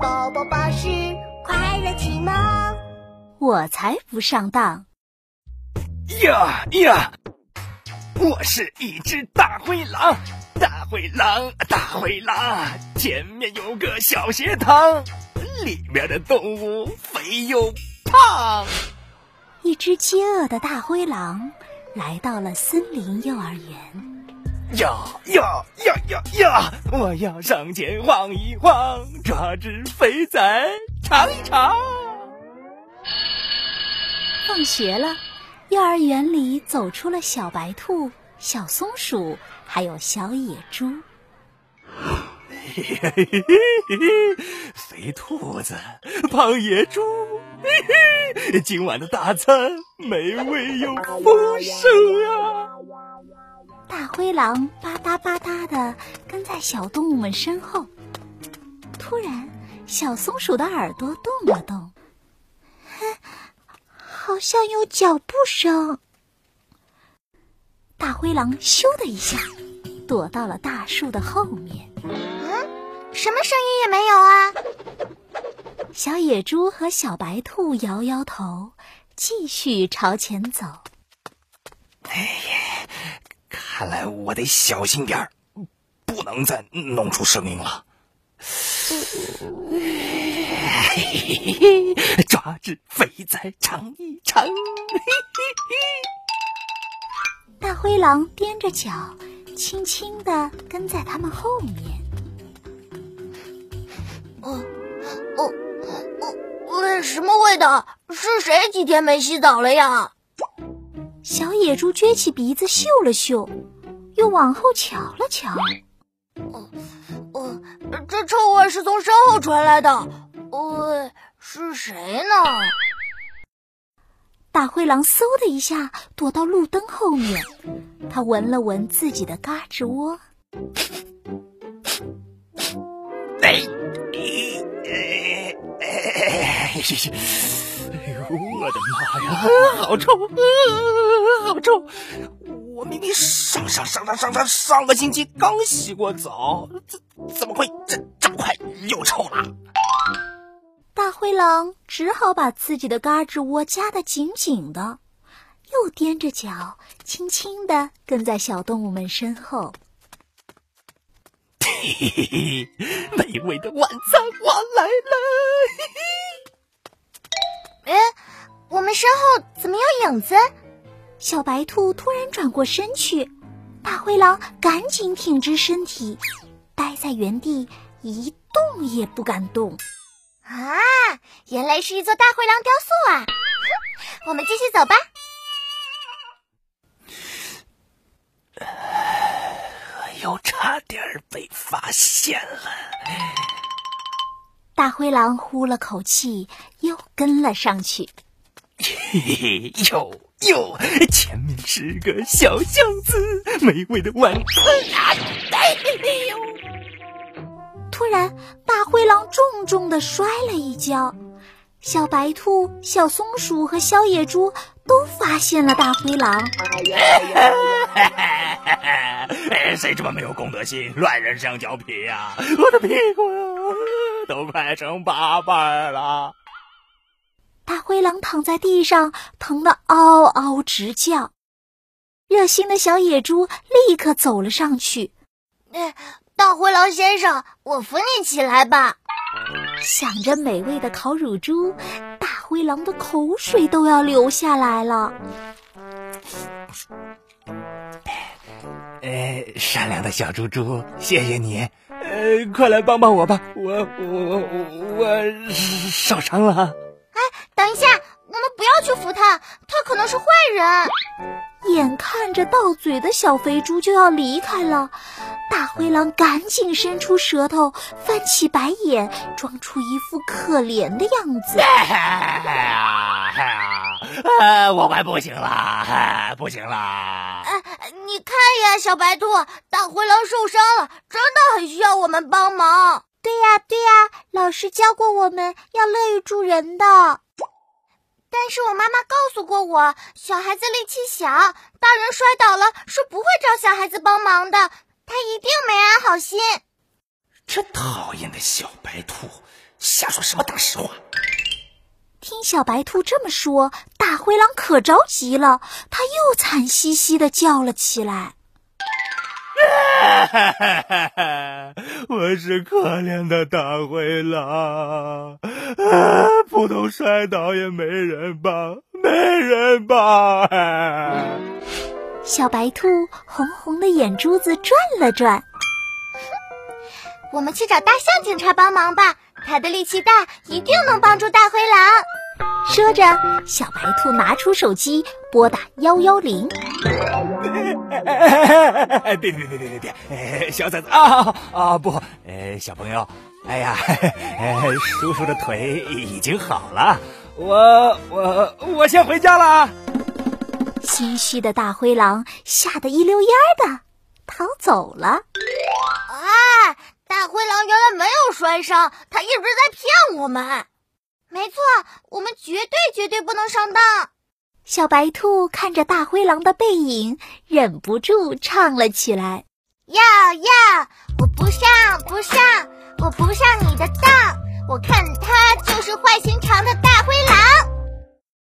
宝宝巴士快乐启蒙，我才不上当！呀呀，我是一只大灰狼，大灰狼，大灰狼，前面有个小学堂，里面的动物肥又胖。一只饥饿的大灰狼来到了森林幼儿园。呀呀呀呀呀！我要上前晃一晃，抓只肥仔尝一尝。放学了，幼儿园里走出了小白兔、小松鼠，还有小野猪。嘿嘿嘿嘿嘿！肥兔子，胖野猪，嘿嘿！今晚的大餐美味又丰盛啊！大灰狼吧嗒吧嗒的跟在小动物们身后。突然，小松鼠的耳朵动了动，好像有脚步声。大灰狼咻的一下躲到了大树的后面。嗯，什么声音也没有啊！小野猪和小白兔摇摇头，继续朝前走。看来我得小心点儿，不能再弄出声音了。抓只肥仔尝一尝。大灰狼踮着脚，轻轻的跟在他们后面。哦哦哦！什么味道？是谁几天没洗澡了呀？小野猪撅起鼻子嗅了嗅，又往后瞧了瞧。哦，哦，这臭味是从身后传来的。喂，是谁呢？大灰狼嗖的一下躲到路灯后面，他闻了闻自己的嘎吱窝。哎，哎，哎，我的妈呀，好臭，好臭！我明明上上上上上上上个星期刚洗过澡，怎怎么会这这么快又臭了？大灰狼只好把自己的嘎吱窝夹得紧紧的，又踮着脚，轻轻的跟在小动物们身后。嘿嘿嘿，美味的晚餐我来了！身后怎么有影子？小白兔突然转过身去，大灰狼赶紧挺直身体，待在原地一动也不敢动。啊，原来是一座大灰狼雕塑啊！我们继续走吧。又差点被发现了。大灰狼呼了口气，又跟了上去。嘿嘿，哟哟，前面是个小巷子，美味的晚餐。哎呦！突然，大灰狼重重的摔了一跤，小白兔、小松鼠和小野猪都发现了大灰狼。谁这么没有公德心，乱扔香蕉皮呀？我的屁股都快成八瓣了！大灰狼躺在地上，疼得嗷嗷直叫。热心的小野猪立刻走了上去。大灰狼先生，我扶你起来吧。想着美味的烤乳猪，大灰狼的口水都要流下来了。呃，善良的小猪猪，谢谢你。呃，快来帮帮我吧，我我我我受伤了。哎，等一下，我们不要去扶他，他可能是坏人。眼看着到嘴的小肥猪就要离开了，大灰狼赶紧伸出舌头，翻起白眼，装出一副可怜的样子。啊，我快不行了，不行了！哎，你看呀，小白兔，大灰狼受伤了，真的很需要我们帮忙。对呀，对呀，老师教过我们要乐于助人的。但是我妈妈告诉过我，小孩子力气小，大人摔倒了是不会找小孩子帮忙的。他一定没安好心。这讨厌的小白兔，瞎说什么大实话！听小白兔这么说，大灰狼可着急了，他又惨兮兮的叫了起来。我是可怜的大灰狼，啊扑通摔倒也没人帮，没人帮。小白兔红红的眼珠子转了转，我们去找大象警察帮忙吧，他的力气大，一定能帮助大灰狼。说着，小白兔拿出手机拨打幺幺零。哎别别别别别别！小崽子啊啊不，呃，小朋友，哎呀，叔叔的腿已经好了，我我我先回家了。心虚的大灰狼吓得一溜烟的逃走了。哎，大灰狼原来没有摔伤，他一直在骗我们。没错，我们绝对绝对不能上当。小白兔看着大灰狼的背影，忍不住唱了起来：“要要，我不上不上，我不上你的当。我看他就是坏心肠的大灰狼。”